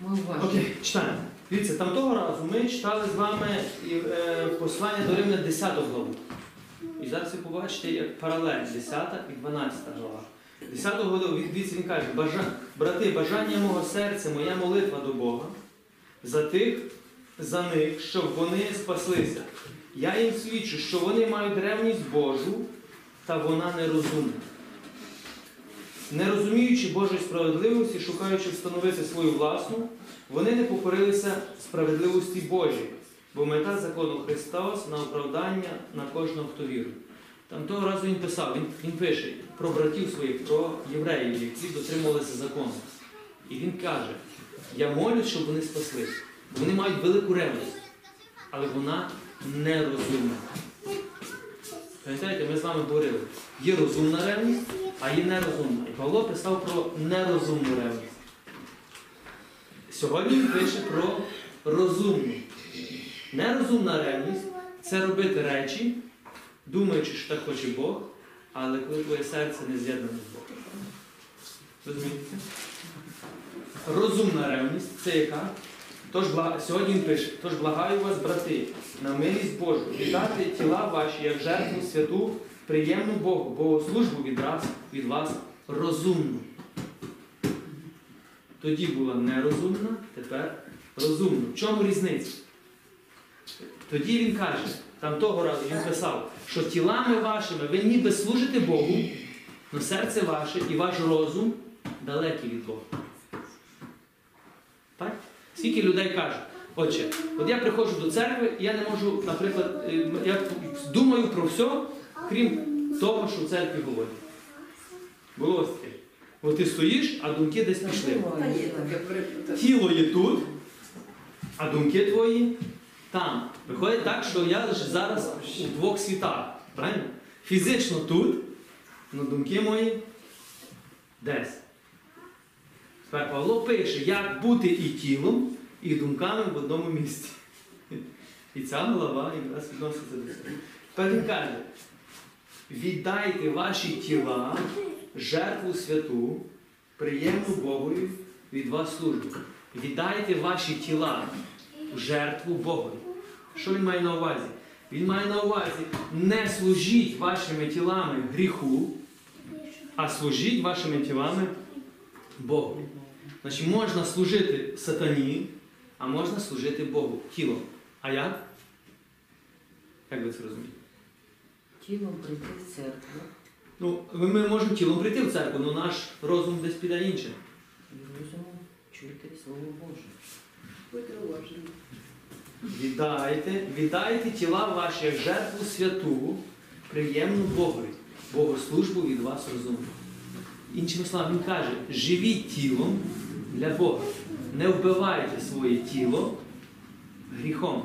Ми. Окей, читаємо. Дивіться, там того разу ми читали з вами е, послання до Римлян 10 главу. І зараз ви побачите як паралель 10 і 12 глава. 10 главу він каже, «Бажа... брати, бажання мого серця, моя молитва до Бога за тих, за них, щоб вони спаслися. Я їм свідчу, що вони мають ревність Божу, та вона нерозумна. Не розуміючи Божої справедливості, шукаючи встановити свою власну, вони не покорилися справедливості Божій, бо мета закону Христос на оправдання на кожного, хто вірує. Там того разу він писав, він, він пише про братів своїх, про євреїв, які дотримувалися закону. І він каже: я молюсь, щоб вони спаслись. Вони мають велику ревність, але вона нерозумна. Пам'ятаєте, ми з вами говорили, є розумна ревність, а є нерозумна. І Павло писав про нерозумну ревність. Сьогодні він пише про розумну. Нерозумна ревність це робити речі, думаючи, що так хоче Бог, але коли твоє серце не з'єднане з Богом. Розумієте? Розумна ревність це яка? Тож сьогодні він пише, тож благаю вас, брати, на милість Божу, віддати тіла ваші як жертву святу, приємну Богу, богослужбу від вас, від вас розумну. Тоді була нерозумна, тепер розумна. В чому різниця? Тоді він каже, там того разу він писав, що тілами вашими ви ніби служите Богу, але серце ваше і ваш розум далекі від Бога. Так? Скільки людей кажуть, отче, от я приходжу до церкви, я не можу, наприклад, е, я думаю про все, крім того, що в церкві говорять. Було ось таке. От ти стоїш, а думки десь пішли. Тіло є тут, а думки твої там. Виходить так, що я зараз у двох світах. Правильно? Фізично тут, але думки мої десь. Тепер Павло пише, як бути і тілом, і думками в одному місці. І ця голова якраз відноситься до цього. Тепер він каже, віддайте ваші тіла, жертву святу, приємну Богові від вас службу. Віддайте ваші тіла жертву Богові. Що він має на увазі? Він має на увазі, не служіть вашими тілами гріху, а служіть вашими тілами Богу. Значить, можна служити сатані, а можна служити Богу тілом. А як? Як ви це розумієте? Тілом прийти в церкву Ну, ми ми можемо тілом прийти в церкву, але наш розум десь піде інше. розумом чути Слово Боже. Будьте уважні. Віддайте, віддайте тіла ваші як жертву святу, приємну Богові, богослужбу від вас розумну. Іншими словами, він каже, живіть тілом для Бога. Не вбивайте своє тіло гріхом.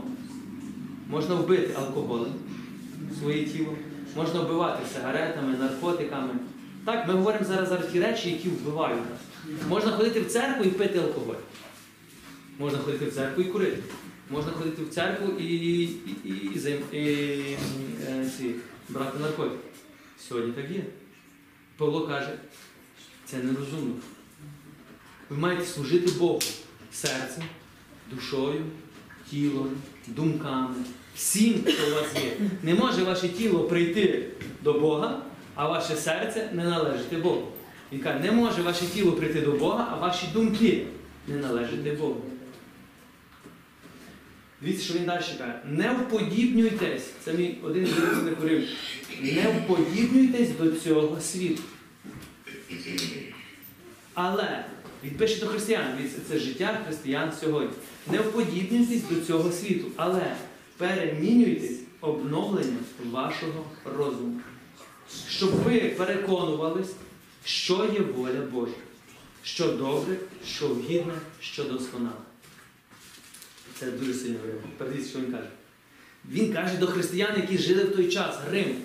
Можна вбити алкоголем своє тіло, можна вбивати сигаретами, наркотиками. Так, ми говоримо зараз за ті речі, які вбивають нас. Можна ходити в церкву і пити алкоголь. Можна ходити в церкву і курити. Можна ходити в церкву і, і, і, і, і, е, ці, брати наркотики. Сьогодні так є. Павло каже, це нерозумно. Ви маєте служити Богу серцем, душою, тілом, думками, всім, що у вас є. Не може ваше тіло прийти до Бога, а ваше серце не належати Богу. Він каже, не може ваше тіло прийти до Бога, а ваші думки не належати Богу. Дивіться, що він далі каже. Не вподібнюйтесь, це мій один з улюблених урив. Не вподібнюйтесь до цього світу. Але він пише до християн, це життя християн сьогодні. Не вподібнюйтесь до цього світу, але перемінюйтесь обновленням вашого розуму. Щоб ви переконувались, що є воля Божа, що добре, що гідне, що досконале. Це дуже сильно виявлено. Подивіться, що він каже. Він каже до християн, які жили в той час, Рим.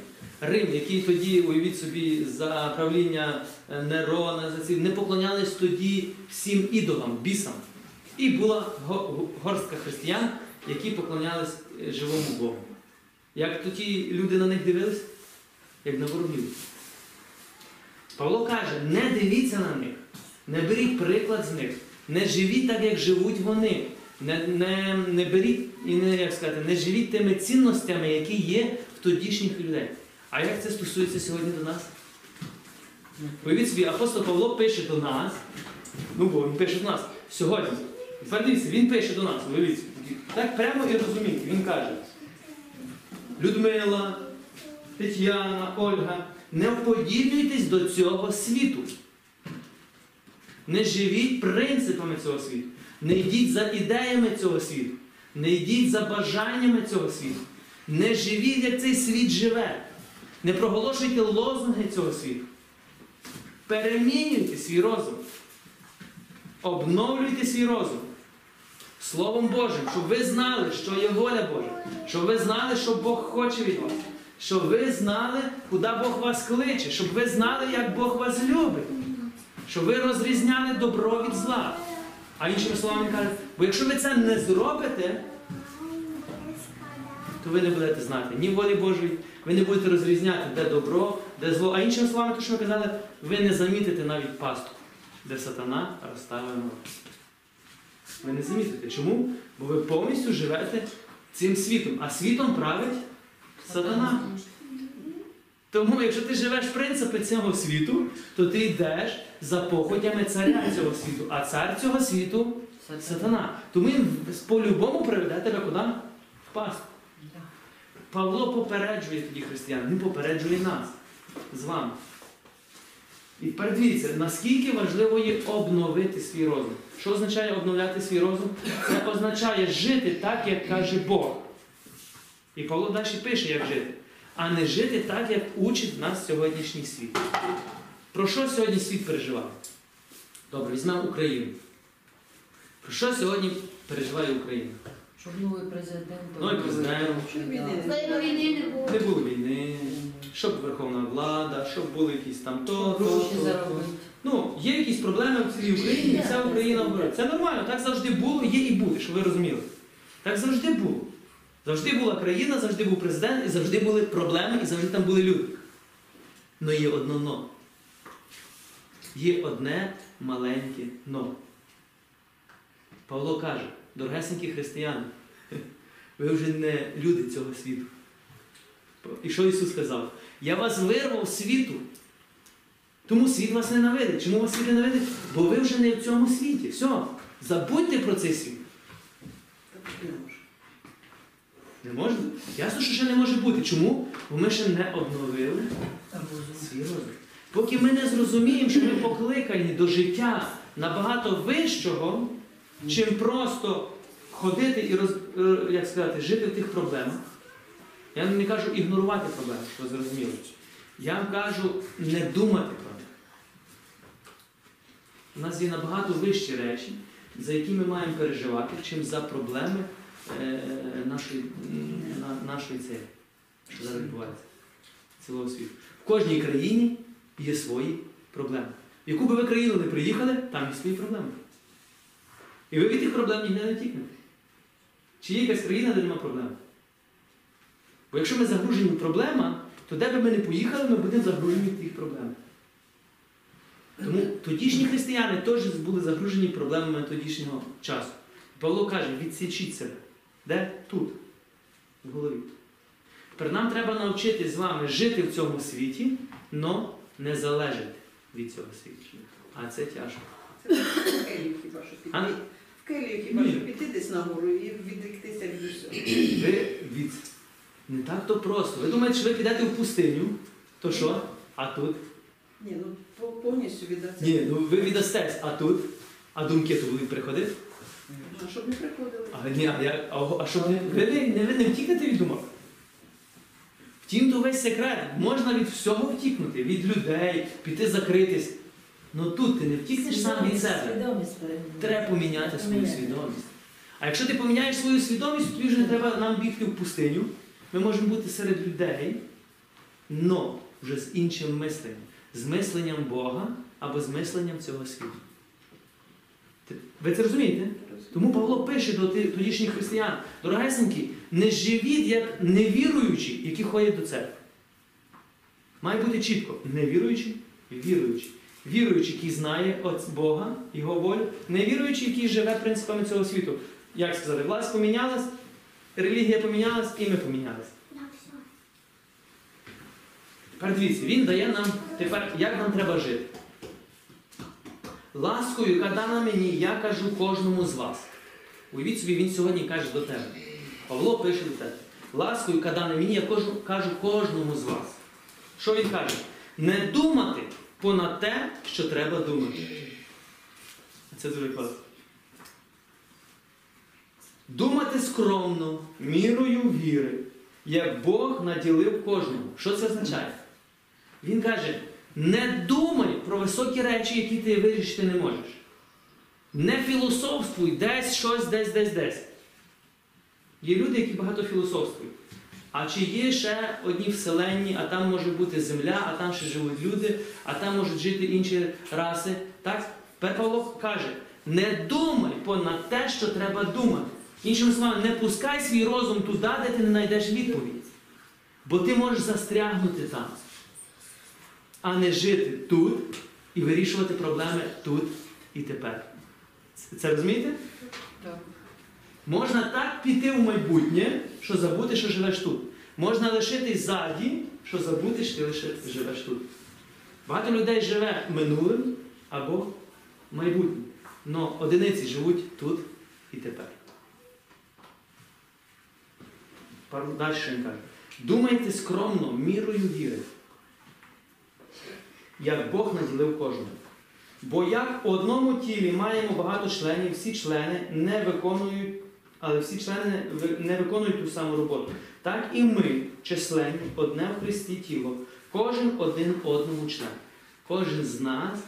Рим, який тоді, уявіть собі, за правління е, Нерона, не поклонялись тоді всім ідолам, бісам. І була го- го- горстка християн, які поклонялись е, живому Богу. Як тоді люди на них дивились? Як на ворогів. Павло каже, не дивіться на них, не беріть приклад з них, Не живіть так, як живуть вони. Не, не, не беріть і не, як сказати, не живіть тими цінностями, які є в тодішніх людей. А як це стосується сьогодні до нас? Уявіть собі, апостол Павло пише до нас, ну бо він пише до нас сьогодні. Дивіться, він пише до нас, уявіть. Так прямо і розумієте, він каже. Людмила, Тетяна, Ольга, не вподібнюйтесь до цього світу. Не живіть принципами цього світу. Не йдіть за ідеями цього світу. Не йдіть за бажаннями цього світу. Не живіть, як цей світ живе. Не проголошуйте лозунги цього світу. Перемінюйте свій розум. Обновлюйте свій розум. Словом Божим, щоб ви знали, що є воля Божа, щоб ви знали, що Бог хоче від вас, щоб ви знали, куди Бог вас кличе, щоб ви знали, як Бог вас любить, щоб ви розрізняли добро від зла. А іншими словами каже, бо якщо ви це не зробите, то ви не будете знати ні волі Божої, ви не будете розрізняти, де добро, де зло. А іншими словами, то, що ми казали, ви не замітите навіть пастку, де сатана розставив народ. Ви не замітите. Чому? Бо ви повністю живете цим світом, а світом править сатана. Тому, якщо ти живеш принципи цього світу, то ти йдеш за похотями царя цього світу, а цар цього світу сатана. Тому він по-любому приведе тебе куди? В пастку. Павло попереджує тоді християн, він попереджує нас з вами. І тепер дивіться, наскільки важливо є обновити свій розум. Що означає обновляти свій розум? Це означає жити так, як каже Бог. І Павло далі пише, як жити. А не жити так, як учить нас сьогоднішній світ. Про що сьогодні світ переживає? Добре, візьмемо Україну. Про що сьогодні переживає Україна? Щоб новий президент. Новий президент. Щоб війни не було. війни не було. Не було війни, щоб верховна влада, щоб були якісь там то, то, то. Ну, є якісь проблеми в цілій Україні, і вся Україна вбере. Це нормально, так завжди було, є і буде, щоб ви розуміли. Так завжди було. Завжди була країна, завжди був президент, і завжди були проблеми, і завжди там були люди. Но є одно но. Є одне маленьке но. Павло каже, дорогесенькі християни, ви вже не люди цього світу. І що Ісус сказав? Я вас вирвав світу. Тому світ вас ненавидить. Чому вас світ ненавидить? Бо ви вже не в цьому світі. Все, забудьте про цей світ. Не може. Не можна? Ясно, що ще не може бути. Чому? Бо ми ще не обновили свій розум. Поки ми не зрозуміємо, що ми покликані до життя набагато вищого, чим просто ходити і роз, як сказати, жити в тих проблемах. Я не кажу ігнорувати проблеми, що зрозуміло. Я вам кажу не думати про них. У нас є набагато вищі речі, за які ми маємо переживати, чим за проблеми е, нашої, на, нашої цілі, що зараз відбувається цілого світу. В кожній країні є свої проблеми. В яку би ви країну не приїхали, там є свої проблеми. І ви від тих проблем ніде не тікнете. Чи є якась країна, де немає проблем? Бо якщо ми загружені в проблемах, то де би ми не поїхали, ми будемо загружені тих проблемах. Тому тодішні християни теж були загружені проблемами тодішнього часу. Павло каже, відсічіть себе. Де? Тут, в голові. Тепер нам треба навчитись з вами жити в цьому світі, але не залежати від цього світу. А це тяжко. Це хіба що А? келію хіба Ні. що піти десь нагору і відректися від усього. Ви від... Не так то просто. Ви думаєте, що ви підете в пустиню, то що? А тут? Ні, ну по- повністю віддатися. Ні, ну ви віддастесь, а тут? А думки то будуть приходити? А щоб не приходили. А, ні, а, я, а, а що ви, ви, не, ви не втікнете від думок? Втім, то весь секрет. Можна від всього втікнути, від людей, піти закритись. Ну тут ти не втікнеш сам від себе. Треба поміняти свою свідомість. А якщо ти поміняєш свою свідомість, то тобі вже не треба нам бігти в пустиню. Ми можемо бути серед людей, но вже з іншим мисленням. З мисленням Бога або з мисленням цього світу. Ви це розумієте? Тому Павло пише до тодішніх християн, дорогесенькі, не живіть як невіруючі, які ходять до церкви. Має бути чітко, невіруючі, віруючі. Віруючий, який знає Бога, Його волю, невіруючий, який живе принципами цього світу. Як сказати, власть помінялась, релігія помінялась, і ми помінялись. Тепер дивіться, він дає нам тепер, як нам треба жити. Ласкою, яка дана мені, я кажу кожному з вас. Уявіть собі, він сьогодні каже до тебе. Павло пише до тебе. Ласкою, яка дана мені, я кажу кожному з вас. Що він каже? Не думати понад те, що треба думати. Це дуже класно. Думати скромно, мірою віри, як Бог наділив кожному. Що це означає? Він каже: не думай про високі речі, які ти вирішити не можеш. Не філософствуй десь щось, десь, десь, десь. Є люди, які багато філософствують. А чи є ще одні вселенні, а там може бути земля, а там ще живуть люди, а там можуть жити інші раси. Так? Тепер Павло каже: не думай понад те, що треба думати. Іншими словами, не пускай свій розум туди, де ти не знайдеш відповідь. Бо ти можеш застрягнути там, а не жити тут і вирішувати проблеми тут і тепер. Це- розумієте? Так. Можна так піти в майбутнє, що забути, що живеш тут. Можна лишитись ззаді, що забути, що ти лише живеш тут. Багато людей живе минулим або майбутнім. Но одиниці живуть тут і тепер. Далі він каже. Думайте скромно, мірою віри, як Бог наділив кожному. Бо як у одному тілі маємо багато членів, всі члени не виконують, але всі члени не виконують ту саму роботу. Так і ми, численні, одне в Христі тіло, кожен один одному член. Кожен з нас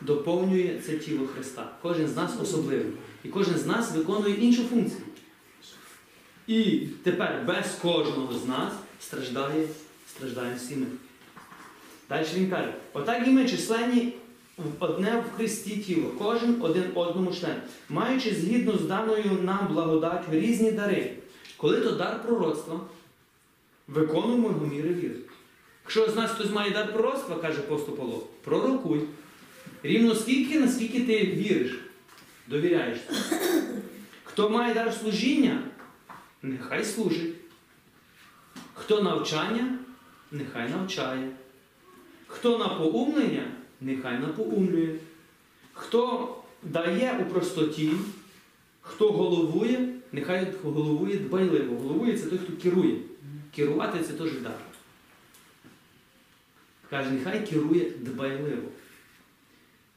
доповнює це тіло Христа. Кожен з нас особливий. І кожен з нас виконує іншу функцію. І тепер без кожного з нас страждає, страждаємо всі ми. Далі він каже: отак і ми численні одне в Христі тіло, кожен один одному член, маючи згідно з даною нам благодаттю різні дари. Коли то дар пророцтва, виконуємо його міри віри. Якщо з нас хтось має дар пророцтва, каже апостол Павло, пророкуй. Рівно скільки, наскільки ти віриш, довіряєш. Хто має дар служіння, нехай служить. Хто навчання, нехай навчає. Хто на поумлення, нехай напоумлює. Хто дає у простоті, хто головує, нехай головує дбайливо. Головує це той, хто керує. Керувати це теж дар. Каже, нехай керує дбайливо.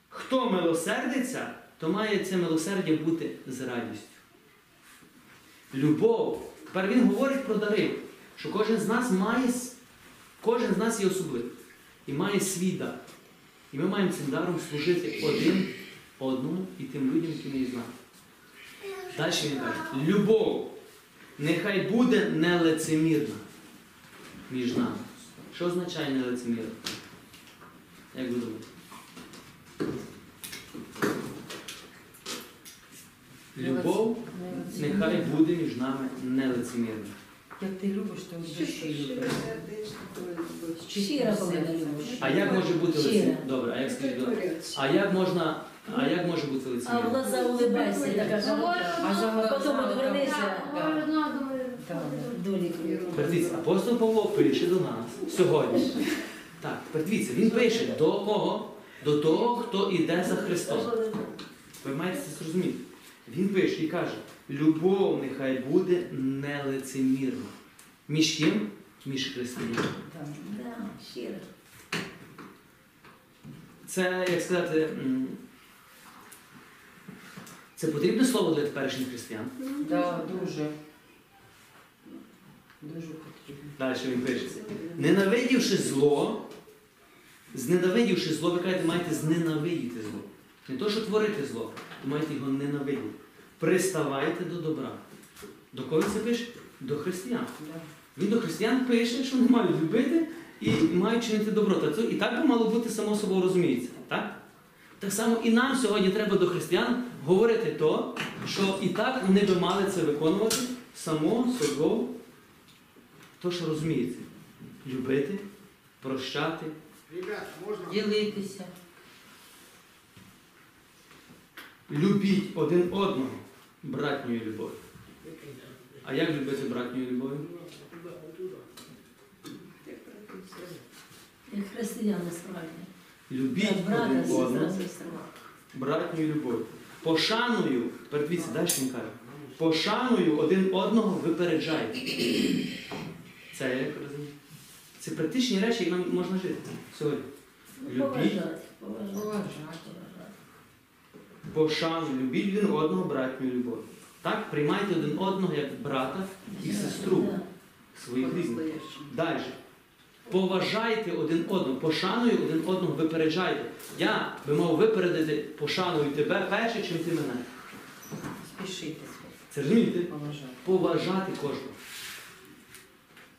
Хто милосердиться, то має це милосердя бути з радістю. Любов. Тепер він говорить про дари, що кожен з нас має, кожен з нас є особливий і має свій дар. І ми маємо цим даром служити один одному і тим людям, які не знають. Далі він каже, любов нехай буде нелицемірна між нами. Що означає нелицемірна? Як ви думаєте? Любов нехай буде між нами нелицемірна. Як ти любиш, то Що ще любиш. Щира повинна любов. А як може бути Щира. Добре, а як скажіть? добре. А як можна, а як може бути А в лицемірна? глаза улыбайся, така А за А потім відвернися. Долі. Тепер дивіться, апостол Павло пише до нас сьогодні. Так, тепер дивіться, він пише до кого? До того, хто іде за Христом. Ви маєте це зрозуміти. Він пише і каже: любов нехай буде нелицемірна. Між ким? Між християнами. Так. Да, щиро. Це, як сказати, це потрібне слово для теперішніх християн. Так, дуже. Дуже потрібно. Далі він пише. Ненавидівши зло, зненавидівши зло, ви кажете, маєте зненавидіти зло. Не то, що творити зло, ви маєте його ненавидіти. Приставайте до добра. До кого це пише? До християн. Він до християн пише, що вони мають любити і мають чинити добро. Та це і так би мало бути само собою розуміється. Так? Так само і нам сьогодні треба до християн говорити то, що і так вони би мали це виконувати само собою, то, що розуміється. Любити, прощати? Ділитися. Любіть один одного братньою любов'ю. А як любити братньою любов'ю? Як християни справді. Любіть брата, один одного братньою любов'ю. Пошаною, тепер дивіться, далі він каже, пошаною один одного випереджайте. Це як розумію? Це практичні речі, які нам можна жити сьогодні. Любіть. Поважати, Пошану, любіть один одного братньою любов'ю. Так, приймайте один одного як брата і сестру своїх рідних. Далі. Поважайте один одного, пошаною один одного випереджайте. Я би мав випередити пошаную тебе перше, чим ти мене. Спішити. Це розумієте? Поважати. Поважати кожного.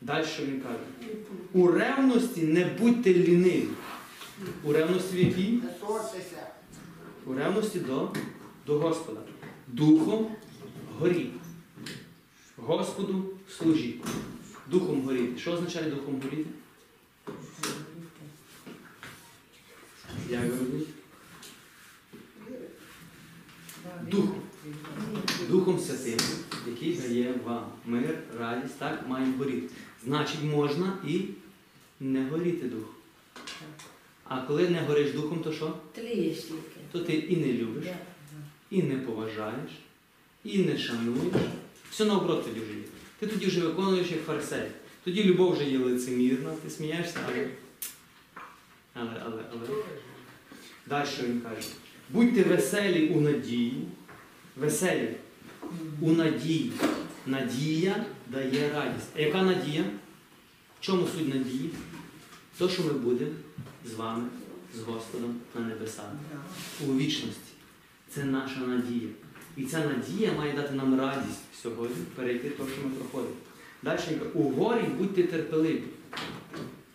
Далі що він каже? У ревності не будьте ліниві. У ревності в якій? У ревності до, до Господа. Духом горіть. Господу служіть. Духом горіти. Що означає духом горіти? Як ви робите? Духом. Духом Святим, який дає вам мир, радість, так, маємо горіти. Значить, можна і не горіти духом. А коли не гориш духом, то що? Тлієш тільки. То ти і не любиш, Да. і не поважаєш, і не шануєш. Все наоборот тоді вже є. Ти тоді вже виконуєш як фарисей. Тоді любов вже є лицемірна, ти смієшся, але. Але, але, але. Далі він каже? Будьте веселі у надії. Веселі у надії. Надія дає радість. А яка надія? В чому суть надії? То, що ми будемо з вами, з Господом на небесах у вічності. Це наша надія. І ця надія має дати нам радість сьогодні перейти те, що ми проходимо. Далі він каже, у горі будьте терпеливі.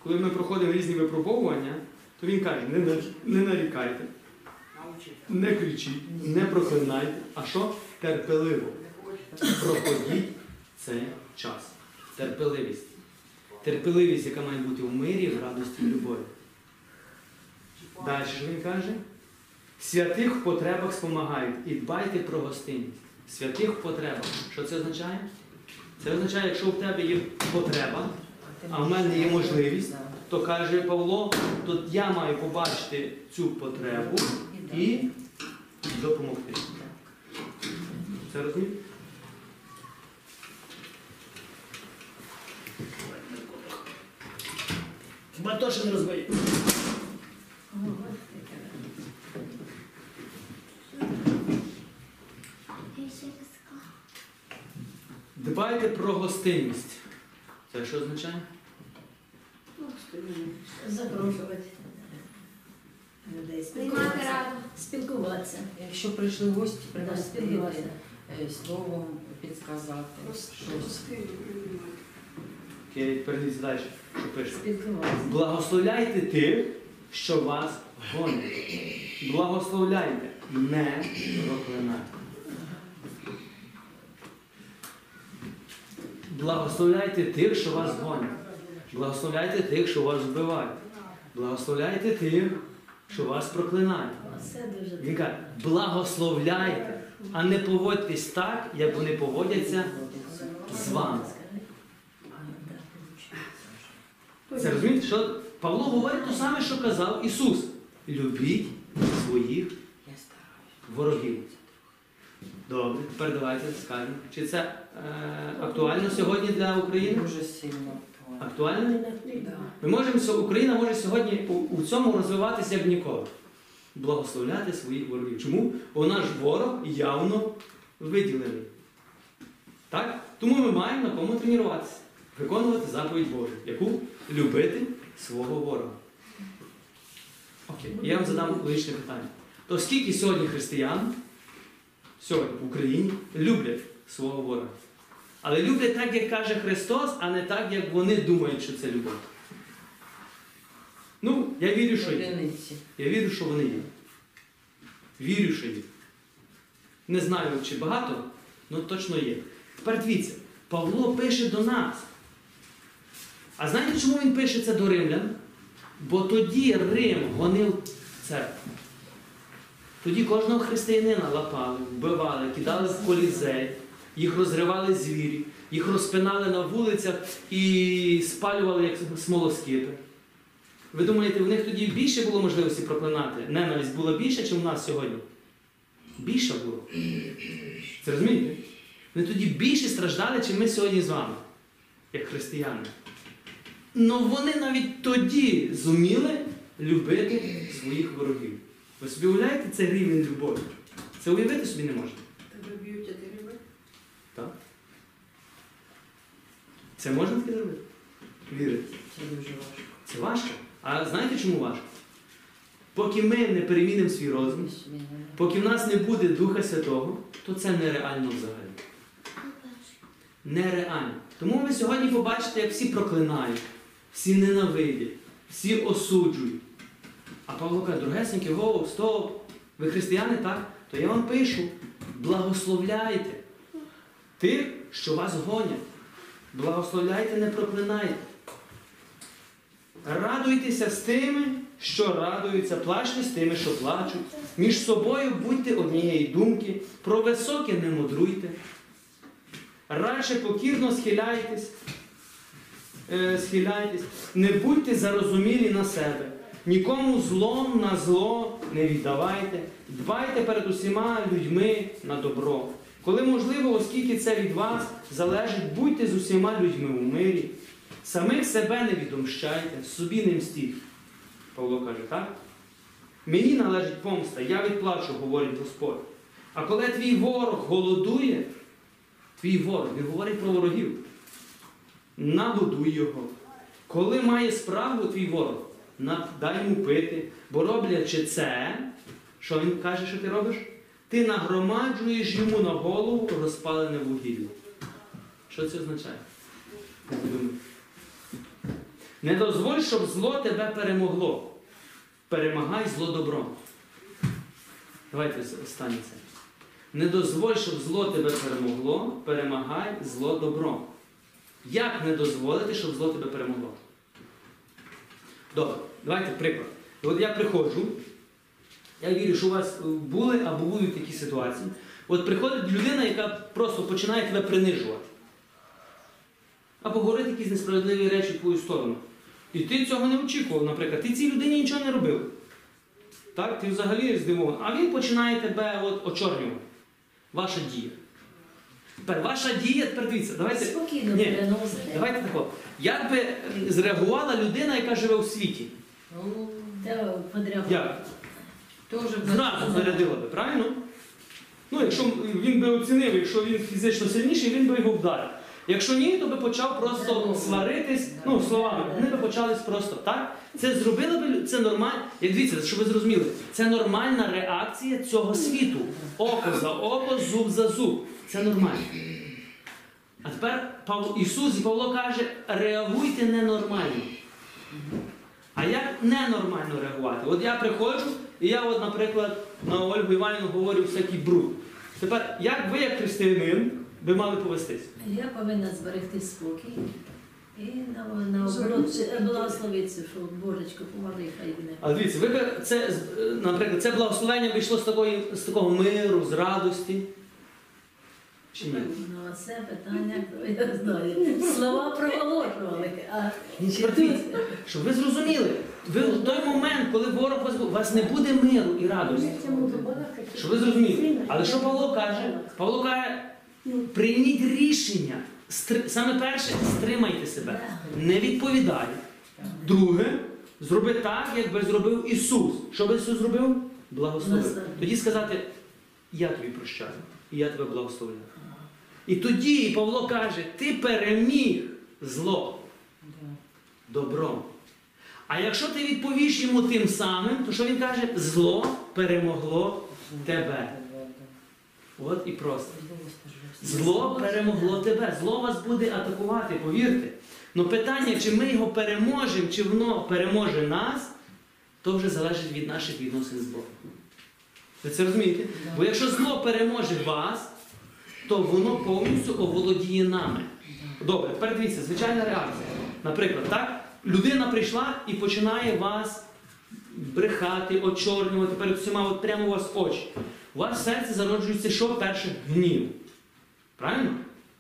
Коли ми проходимо різні випробовування, то він каже, не, не нарікайте, не кричіть, не проклинайте, а що? Терпеливо. Проходіть цей час. Терпеливість. Терпеливість, яка має бути у мирі, в радості і любові. Далі він каже? Святих в потребах спомагають і дбайте про гостинність. Святих в потребах. Що це означає? Це означає, якщо в тебе є потреба, а в мене є можливість, то каже Павло, то я маю побачити цю потребу і допомогти. Це розумієте? Хіба то, що не розуміє? О, бачите, яке. Дбайте про гостинність. Це що означає? Запрошувати людей. Приймати Спілкуватися. раду. Спілкуватися. Якщо прийшли гості, Да, пригостити спілкуватися. е, словом підсказати щось. Окей, далі, що пише. Спілкуватися. Благословляйте тих, що вас гонять. Благословляйте, не проклинайте. Благословляйте тих, що вас гонять. Благословляйте тих, що вас вбивають. Благословляйте тих, що вас проклинають. Він каже, благословляйте, а не поводьтесь так, як вони поводяться з вами. Це розумієте, що Павло говорить те саме, що казав Ісус. Любіть своїх ворогів. Добре, тепер давайте скажемо. Чи це е, актуально сьогодні для України? Дуже сильно. актуально. Актуально? Да. Ми можемо, Україна може сьогодні у, у цьому розвиватися як ніколи. Благословляти своїх ворогів. Чому? Бо наш ворог явно виділений. Так? Тому ми маємо на кому тренуватися. Виконувати заповідь Божу, яку любити свого ворога. Окей, я вам задам логічне питання. То скільки сьогодні християн сьогодні в Україні люблять свого ворога? Але люблять так, як каже Христос, а не так, як вони думають, що це любов. Ну, я вірю, що є. Я вірю, що вони є. Вірю, що є. Не знаю, чи багато, але точно є. Тепер дивіться, Павло пише до нас. А знаєте, чому він пише це до римлян? Бо тоді Рим гонив церкву. Тоді кожного християнина лапали, вбивали, кидали в колізей, їх розривали звірі, їх розпинали на вулицях і спалювали як смолоскипи. Ви думаєте, в них тоді більше було можливості проклинати? Ненависть була більше, ніж у нас сьогодні? Більше було. Це розумієте? Вони тоді більше страждали, чим ми сьогодні з вами, як християни. Ну вони навіть тоді зуміли любити своїх ворогів. Ви собі уявляєте цей рівень любові? Це уявити собі не можна. Тебе б'ють, а ти любиш? Так? Це можна таке зробити? Вірити. Це дуже важко. Це важко. А знаєте чому важко? Поки ми не перемінимо свій розум, поки в нас не буде Духа Святого, то це нереально взагалі. Нереально. Тому ви сьогодні побачите, як всі проклинають, всі ненавидять, всі осуджують. А Павло каже, другесеньки, го, стоп, ви християни, так? То я вам пишу, благословляйте тих, що вас гонять. Благословляйте, не проклинайте. Радуйтеся з тими, що радуються, плачте з тими, що плачуть. Між собою будьте однієї думки, про високе не мудруйте. Радше покірно схиляйтесь, е, схиляйтесь, не будьте зарозумілі на себе. Нікому злом на зло не віддавайте, дбайте перед усіма людьми на добро. Коли можливо, оскільки це від вас залежить, будьте з усіма людьми у мирі. Самих себе не відомщайте, собі не мстіть. Павло каже, так? Мені належить помста, я відплачу, говорить Господь. А коли твій ворог голодує, твій ворог, він говорить про ворогів, нагодуй його. Коли має справу твій ворог, дай йому пити, бо роблячи це, що він каже, що ти робиш? Ти нагромаджуєш йому на голову розпалене вугілля. Що це означає? Не дозволь, щоб зло тебе перемогло. Перемагай зло добром. Давайте останнє це. Не дозволь, щоб зло тебе перемогло, перемагай зло добром. Як не дозволити, щоб зло тебе перемогло? Добре, давайте приклад. От я приходжу, я вірю, що у вас були або будуть такі ситуації. От приходить людина, яка просто починає тебе принижувати. Або говорити якісь несправедливі речі в твою сторону. І ти цього не очікував, наприклад. Ти цій людині нічого не робив. Так? Ти взагалі здивований. А він починає тебе от очорнювати. Ваша дія. Тепер ваша дія, тепер дивіться, давайте. Спокійно Ні, переносити. Давайте тако. Як би зреагувала людина, яка живе у світі? Ну, Та подряд. Як? Теж Зразу зарядила би, правильно? Ну, якщо він би оцінив, якщо він фізично сильніший, він би його вдарив. Якщо ні, то би почав просто сваритись, ну, словами, вони би почались просто, так? Це зробили би, це нормально. Як дивіться, щоб ви зрозуміли, це нормальна реакція цього світу. Око за око, зуб за зуб. Це нормально. А тепер Павло, Ісус і Павло каже, реагуйте ненормально. А як ненормально реагувати? От я приходжу, і я, от, наприклад, на Ольгу Іванівну говорю всякий бруд. Тепер, як ви, як християнин, би мали повестись? Я повинна зберегти спокій. І на, наоборот, чи- благословитися, що Божечко, поможи, хай мене. А дивіться, ви це, е, наприклад, це благословення вийшло з, такої, з такого миру, з радості. Чи ні? Ну, це питання, я знаю. Слова проголошували, а чи щоб ви зрозуміли, ви в той момент, коли ворог вас, у вас не буде миру і радості. Щоб ви зрозуміли. Але що Павло каже? Павло каже, прийміть рішення. Саме перше, стримайте себе. Не відповідай. Друге, зроби так, як би зробив Ісус. Що би Ісус зробив? Благословив. Благословив. Тоді сказати, я тобі прощаю, і я тебе благословляю. І тоді Павло каже, ти переміг зло добром. А якщо ти відповіш йому тим самим, то що він каже? Зло перемогло тебе. От і просто. Зло перемогло тебе. Зло вас буде атакувати, повірте. Ну питання, чи ми його переможемо, чи воно переможе нас, то вже залежить від наших відносин з Богом. Ви це розумієте? Бо якщо зло переможе вас, то воно повністю оволодіє нами. Добре, тепер дивіться, звичайна реакція. Наприклад, так, людина прийшла і починає вас брехати, очорнювати перед всіма, от прямо у вас очі. У вас в серці зароджується що перше? Гнів. Правильно?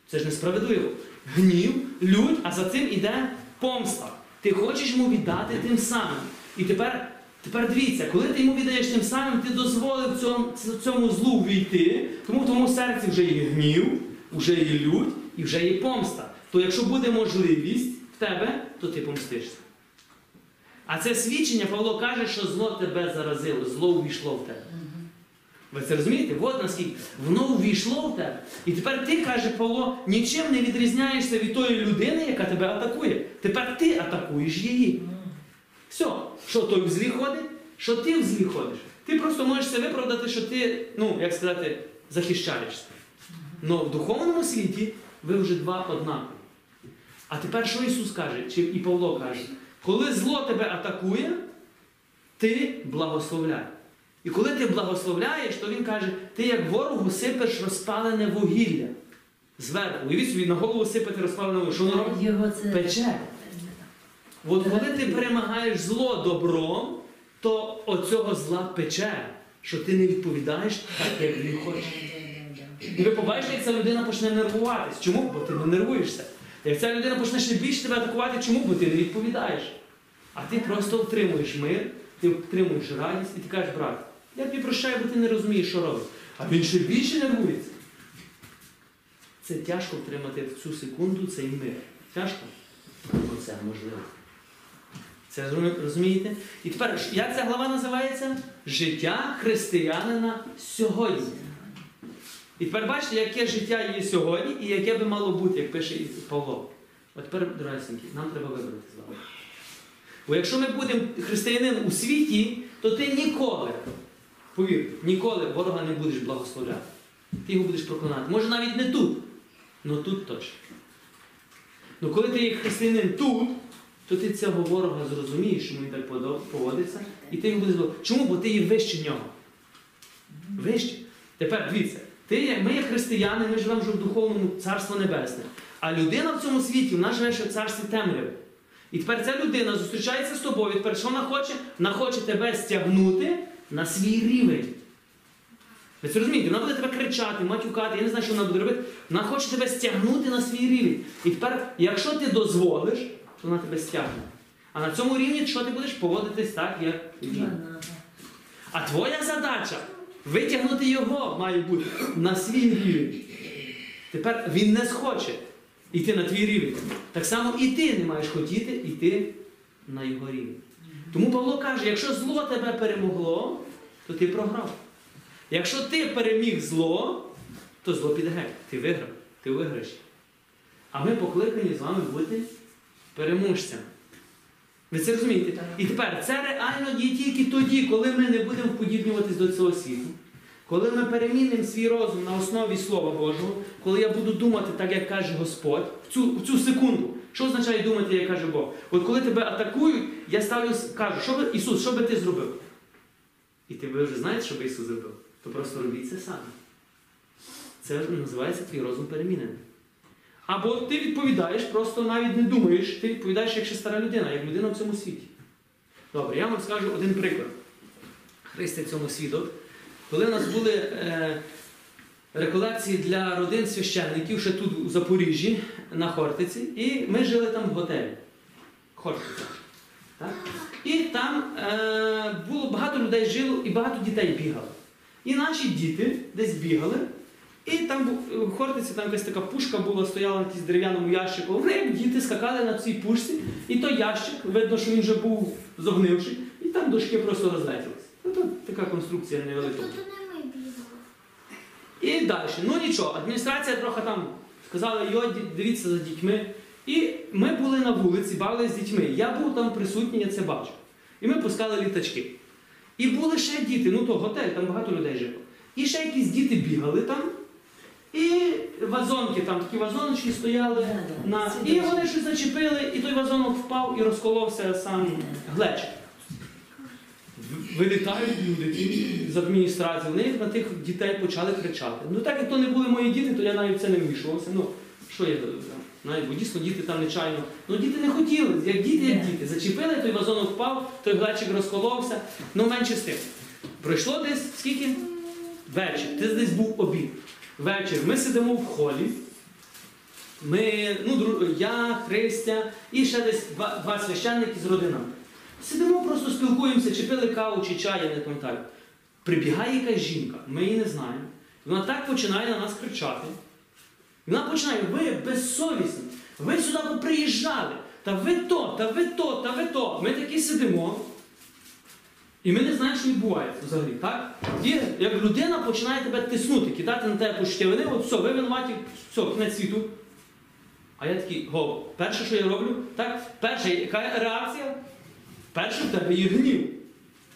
Це ж несправедливо. Гнів, лють, а за цим іде помста. Ти хочеш йому віддати тим самим. І тепер, тепер дивіться, коли ти йому віддаєш тим самим, ти дозволив цьому, цьому злу війти, тому в твоєму серці вже є гнів, вже є лють і вже є помста. То якщо буде можливість в тебе, то ти помстишся. А це свідчення Павло каже, що зло тебе заразило, зло увійшло в тебе. Ви це розумієте? От наскільки воно увійшло в тебе. І тепер ти, каже Павло, нічим не відрізняєшся від тої людини, яка тебе атакує. Тепер ти атакуєш її. Все, що той в злі ходить, що ти в злі ходиш. Ти просто можеш це виправдати, що ти, ну, як сказати, захищаєшся. Но в духовному світі ви вже два однакові. А тепер що Ісус каже, чи і Павло каже? Коли зло тебе атакує, ти благословляй. І коли ти благословляєш, то він каже, ти як ворогу сипеш розпалене вугілля зверху. Уявіть собі, на голову сипати розпалене вугілля. Що воно робить? Його це Пече. От коли ти перемагаєш зло добром, то оцього зла пече, що ти не відповідаєш так, як він хоче. І ви побачите, як ця людина почне нервуватись. Чому? Бо ти не нервуєшся. Як ця людина почне ще більше тебе атакувати, чому? Бо ти не відповідаєш. А ти просто отримуєш мир, ти отримуєш радість і ти кажеш, брат, я тобі прощаю, бо ти не розумієш, що робиш. А він ще більше нервується. Це тяжко втримати в цю секунду цей мир. Тяжко? Оце можливо. Це розумієте? І тепер, як ця глава називається? Життя християнина сьогодні. І тепер бачите, яке життя є сьогодні і яке би мало бути, як пише Павло. От тепер, дорогесенькі, нам треба вибрати з вами. Бо якщо ми будемо християнин у світі, то ти ніколи, повір, ніколи ворога не будеш благословляти. Ти його будеш проклинати. Може навіть не тут, але тут точно. Ну коли ти є християнин тут, то ти цього ворога зрозумієш, що він так поводиться, і ти його будеш зловити. Чому? Бо ти є вище нього. Вище. Тепер дивіться, ти, є- ми, як християни, ми живемо вже в духовному царство небесне. А людина в цьому світі, вона живе ще в царстві темряви. І тепер ця людина зустрічається з тобою, тепер що вона хоче? Вона хоче тебе стягнути на свій рівень. Ви це розумієте? Вона буде тебе кричати, матюкати, я не знаю, що вона буде робити. Вона хоче тебе стягнути на свій рівень. І тепер, якщо ти дозволиш, то вона тебе стягне. А на цьому рівні що ти будеш поводитись так, як він. А твоя задача витягнути його має бути на свій рівень. Тепер він не схоче йти на твій рівень. Так само і ти не маєш хотіти йти на його рівень. Тому Павло каже, якщо зло тебе перемогло, то ти програв. Якщо ти переміг зло, то зло піде геть. Ти виграв, ти виграєш. А ми покликані з вами бути переможцями. Ви це розумієте? І тепер це реально є тільки тоді, коли ми не будемо вподібнюватись до цього світу. Коли ми перемінимо свій розум на основі Слова Божого, коли я буду думати так, як каже Господь, в цю, в цю секунду. Що означає думати, як каже Бог? От коли тебе атакують, я ставлю, кажу, що би, Ісус, що би ти зробив? І ти вже знаєте, що би Ісус зробив? То просто робіть це самі. Це називається твій розум перемінений. Або ти відповідаєш, просто навіть не думаєш, ти відповідаєш як ще стара людина, як людина в цьому світі. Добре, я вам скажу один приклад. Христи цьому свідок. Коли у нас були е, реколекції для родин священників, ще тут у Запоріжжі, на Хортиці, і ми жили там в готелі. Хортиця. І там е, було багато людей жило і багато дітей бігало. І наші діти десь бігали, і там був- в Хортиці там якась така пушка була, стояла на якійсь дерев'яному ящику. Вони як діти скакали на цій пушці, і той ящик, видно, що він вже був зогнивший, і там дошки просто розлетілися. Ну, така конструкція невелика. Тобто не ми. І далі. Ну нічого, адміністрація трохи там сказала, йо, дивіться за дітьми. І ми були на вулиці, бавилися з дітьми. Я був там присутній, я це бачив. І ми пускали літачки. І були ще діти, ну то готель, там багато людей жило. І ще якісь діти бігали там. І вазонки, там такі вазоночки стояли. На... І вони щось зачепили, і той вазонок впав і розколовся сам глечик. Вилітають люди з адміністрації, вони на тих дітей почали кричати. Ну так як то не були мої діти, то я навіть це не вмішувався. Ну, що я Навіть, бо дійсно діти там нечайно. Ну діти не хотіли, як діти, як діти. Зачепили, той вазон впав, той глечик розколовся. Ну менше з тим. Пройшло десь скільки? Вечір. Ти десь був обід. Вечір. Ми сидимо в холі. Ми, ну, я, Христя і ще десь два, два священники з родинами. Сидимо, просто спілкуємося, чи пили каву, чи чай, я не пам'ятаю. Прибігає якась жінка, ми її не знаємо. Вона так починає на нас кричати. Вона починає, ви безсовісні, ви сюди приїжджали, та ви то, та ви то, та ви то. Ми такі сидимо. І ми не знаємо, що відбувається взагалі, так? І як людина починає тебе тиснути, кидати на тебе почуття вини, от все, ви винуваті, все, кінець світу. А я такий, го, перше, що я роблю, так? Перша, яка реакція? Перше в тебе є гнів.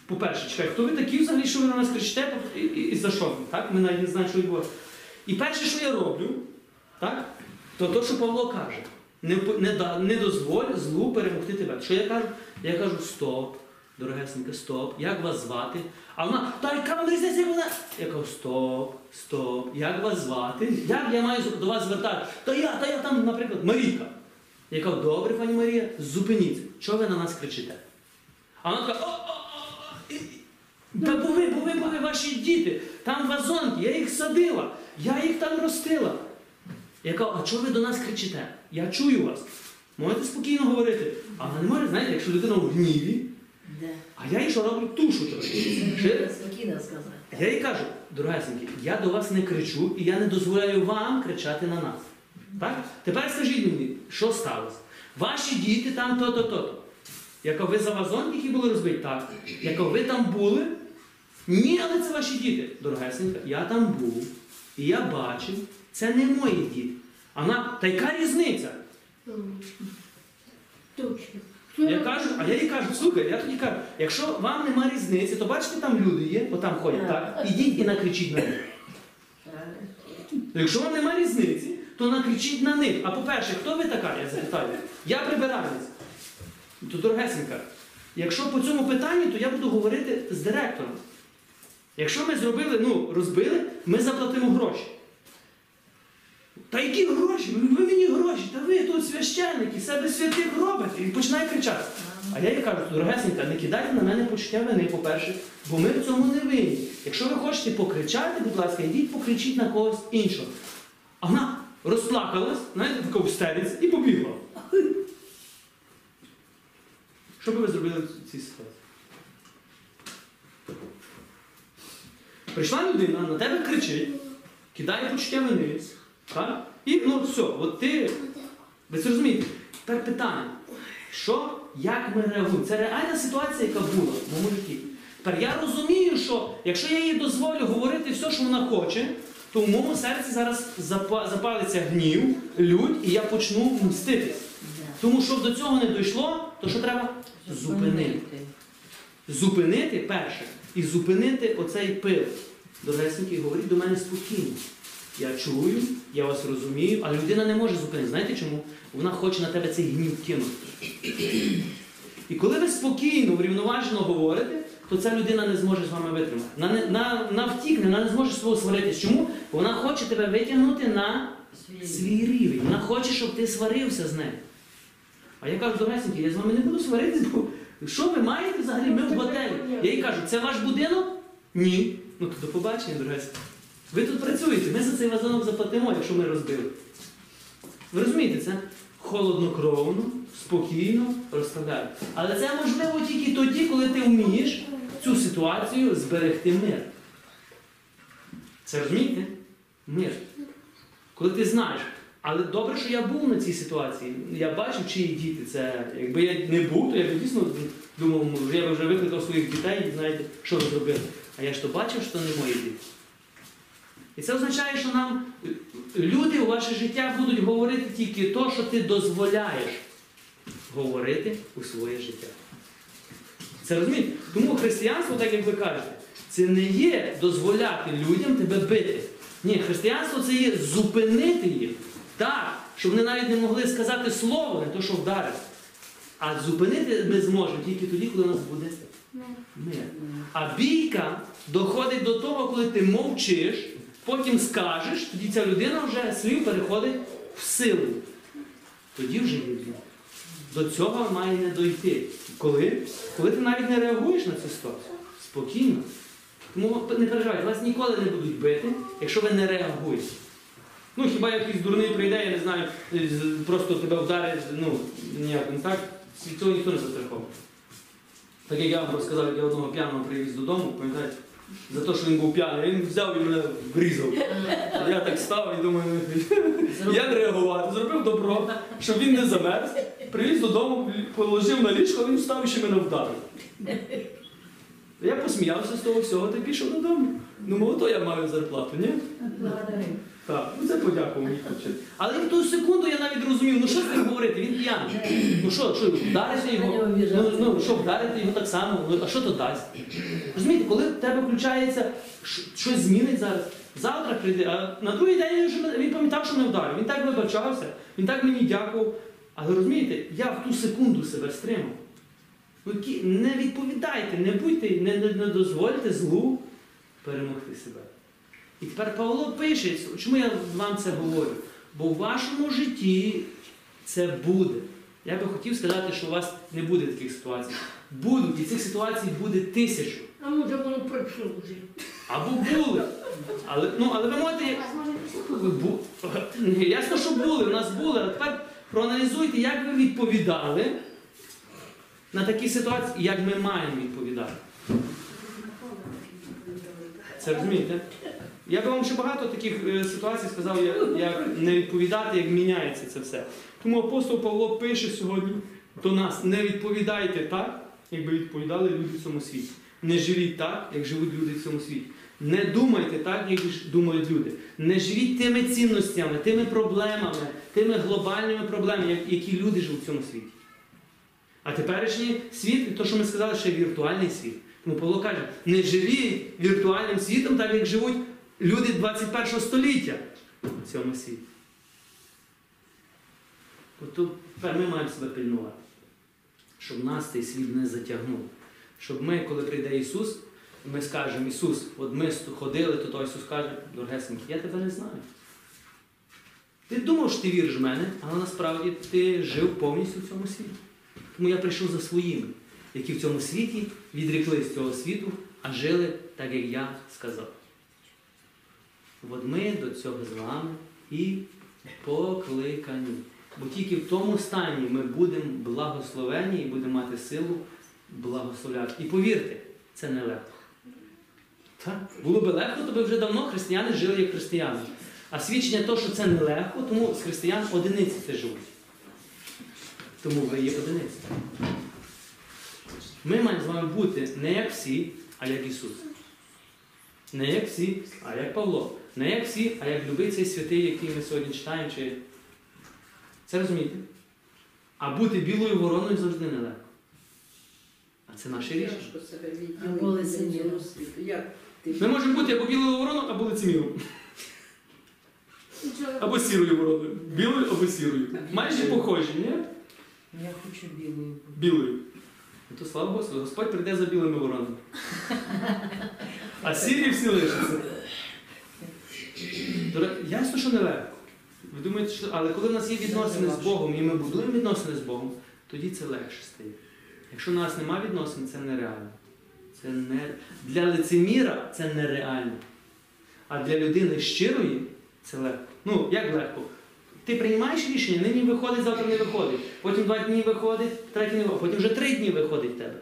По-перше, чекай, хто ви такі взагалі, що ви на нас кричите і, і, і за що? Так? Ми навіть не знаємо, що відбувається. І перше, що я роблю, так? то то, що Павло каже, не, не, не дозволь злу перемогти тебе. Що я кажу? Я кажу, стоп, дорогесенька, стоп, як вас звати? А вона, та яка вам різниця, вона? Я кажу, стоп, стоп, як вас звати? Як я маю до вас звертати? Та я, та я там, наприклад, Марійка. Я кажу, добре, пані Марія, зупиніться. Чого ви на нас кричите? А вона така, о-о-о, та ви, бо ви ваші діти, там вазонки, я їх садила, я їх там ростила. Я кажу, а чого ви до нас кричите? Я чую вас. Можете спокійно говорити. А вона не може, знаєте, якщо людина в гніві, а я їй що роблю тушу трохи. Спокійно сказати. Я їй кажу, дорогесенькі, я до вас не кричу і я не дозволяю вам кричати на нас. Так? Тепер скажіть мені, що сталося? Ваші діти там то-то, то-то. Яка ви за вазон, які були розбиті? Так. Яка ви там були? Ні, але це ваші діти. Дорогесенька, я там був. І я бачив, це не мої діти. А вона, та яка різниця? Точно. Я кажу, а я їй кажу, слухай, я тоді кажу, якщо вам нема різниці, то бачите, там люди є, отам ходять, так? Ідіть і накричіть на них. Якщо вам нема різниці, то накричіть на них. А по-перше, хто ви така? Я запитаю. Я прибиральниця. То дорогесенька, якщо по цьому питанню, то я буду говорити з директором. Якщо ми зробили, ну, розбили, ми заплатимо гроші. Та які гроші? Ви ви мені гроші, та ви тут священники, себе святих робите. І починає кричати. А я їй кажу, дорогесенька, не кидайте на мене почуття вини, по-перше, бо ми в цьому не винні. Якщо ви хочете покричати, будь ласка, йдіть покричіть на когось іншого. А вона розплакалась, знаєте, така в і побігла. Що би ви зробили в цій ситуації? Прийшла людина, на тебе кричить, кидає почуття вини. Так? І ну все, от ти. Ви це розумієте? Тепер питання. Що, як ми реагуємо? Це реальна ситуація, яка була в моєму житті. Тепер я розумію, що якщо я їй дозволю говорити все, що вона хоче, то в моєму серці зараз запалиться гнів, лють, і я почну мститись. Тому що до цього не дійшло, то що треба? Зупинити. Зупинити перше. І зупинити оцей пил. Дорогесенькі, говоріть до мене спокійно. Я чую, я вас розумію, але людина не може зупинити. Знаєте чому? Вона хоче на тебе цей гнів кинути. І коли ви спокійно, врівноважено говорите, то ця людина не зможе з вами витримати. Вона, на, вона втікне, вона не зможе свого сваритись. Чому? Бо вона хоче тебе витягнути на свій рівень. Вона хоче, щоб ти сварився з нею. А я кажу, дорогесенькі, я з вами не буду сваритися, бо що ви маєте взагалі? Ми в готелі. Я їй кажу, це ваш будинок? Ні. Ну то до побачення, дорогесенькі. Ви тут працюєте, ми за цей вазонок заплатимо, якщо ми розбили. Ви розумієте, це холоднокровно, спокійно розставляють. Але це можливо тільки тоді, коли ти вмієш цю ситуацію зберегти мир. Це розумієте? Мир. Коли ти знаєш. Але добре, що я був на цій ситуації. Я бачив, чиї діти. Це, якби я не був, то я б дійсно думав, може, я б вже викликав своїх дітей і знаєте, що ви зробили. А я ж то бачив, що не мої діти. І це означає, що нам люди у ваше життя будуть говорити тільки то, що ти дозволяєш говорити у своє життя. Це розумієте? Тому християнство, так як ви кажете, це не є дозволяти людям тебе бити. Ні, християнство це є зупинити їх. Так, щоб вони навіть не могли сказати слово, не то, що вдарити. А зупинити ми зможемо тільки тоді, коли у нас буде мир. А бійка доходить до того, коли ти мовчиш, потім скажеш, тоді ця людина вже слів переходить в силу. тоді вже є віра. До цього має не дойти. Коли? Коли ти навіть не реагуєш на цю ситуацію. Спокійно. Тому не переживайте, вас ніколи не будуть бити, якщо ви не реагуєте. Ну, хіба якийсь дурний прийде, я не знаю, просто тебе вдарить, ну, ніяк не так, від цього ніхто не застраховує. Так як я вам розказав, як я одного п'яного привіз додому, пам'ятаєте, за те, що він був п'яний, він взяв і мене врізав. Я так став і думаю, як реагувати, зробив добро, щоб він не замерз, привіз додому, положив на ліжко, він встав і ще мене вдарив. Я посміявся з того всього та пішов додому. Ну, ото я маю зарплату, ні? Так, ну це подякував мені хлопчик. Але в ту секунду я навіть розумів, ну що з ним говорити, він п'яний. Ну що, що вдарити його? Ну, ну що, вдарити його так само, ну а що то дасть? Розумієте, коли в тебе включається, щось змінить зараз. Завтра прийде, а на другий день він, вже, не- він пам'ятав, що не вдарив. Він так вибачався, він так мені дякував. Але розумієте, я в ту секунду себе стримав. Ну, які- не відповідайте, не будьте, не, не, не дозвольте злу перемогти себе. І тепер Павло пише, чому я вам це говорю? Бо в вашому житті це буде. Я би хотів сказати, що у вас не буде таких ситуацій. Будуть, і цих ситуацій буде тисячу. А може воно пройшло вже. Або були. Але, ну, але ви можете. Бу- Ясно, що були, у нас були, а тепер проаналізуйте, як ви відповідали на такі ситуації, і як ми маємо відповідати. Це розумієте? Я би вам ще багато таких е, ситуацій сказав, як, не відповідати, як міняється це все. Тому апостол Павло пише сьогодні до нас: не відповідайте так, як би відповідали люди в цьому світі. Не живіть так, як живуть люди в цьому світі. Не думайте так, як думають люди. Не живіть тими цінностями, тими проблемами, тими глобальними проблемами, які люди живуть в цьому світі. А теперішній світ, то, що ми сказали, ще віртуальний світ. Тому Павло каже, не живіть віртуальним світом, так як живуть люди 21 століття в цьому світі. От тут тепер ми маємо себе пильнувати, щоб нас цей світ не затягнув. Щоб ми, коли прийде Ісус, ми скажемо, Ісус, от ми ходили, то той Ісус каже, дорогесенький, я тебе не знаю. Ти думав, що ти віриш в мене, але насправді ти жив повністю в цьому світі. Тому я прийшов за своїми, які в цьому світі відріклись цього світу, а жили так, як я сказав. От ми до цього з вами і покликані. Бо тільки в тому стані ми будемо благословені і будемо мати силу благословляти. І повірте, це не легко. Так? Було би легко, то би вже давно християни жили як християни. А свідчення того, що це не легко, тому з християн одиниці це живуть. Тому ви є одиниці. Ми маємо з вами бути не як всі, а як Ісус. Не як всі, а як Павло. Не як всі, а як любий цей святий, який ми сьогодні читаємо. Чи... Це розумієте? А бути білою вороною завжди нелегко. А це наше рішення. Ми можемо бути або білою вороною, або лицеміром. Або сірою вороною. Білою або сірою. Майже похожі, ні? Я хочу білою. Білою. Ну, То слава Господу, Господь прийде за білими воронами. А сірі всі лишаться. Ясно, що нелегко. Ви думаєте, що. Але коли в нас є відносини з Богом і ми будуємо відносини з Богом, тоді це легше стає. Якщо у нас немає відносин, це нереально. Це не... Для лицеміра це нереально. А для людини щирої це легко. Ну, як легко? Ти приймаєш рішення, нині виходить, завтра не виходить. Потім два дні виходить, третій не виходить, потім вже три дні виходить в тебе.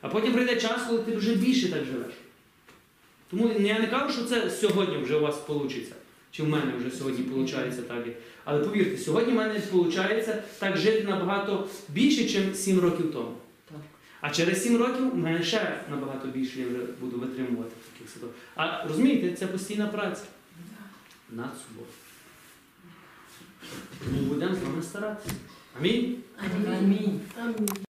А потім прийде час, коли ти вже більше так живеш. Тому я не кажу, що це сьогодні вже у вас вийде. Чи в мене вже сьогодні виходить так. Але повірте, сьогодні в мене виходить так жити набагато більше, ніж 7 років тому. Так. А через 7 років в мене ще набагато більше я вже буду витримувати таких ситуацій. А розумієте, це постійна праця над собою. Тому будемо з вами старатися. Амінь. Амінь. Амінь.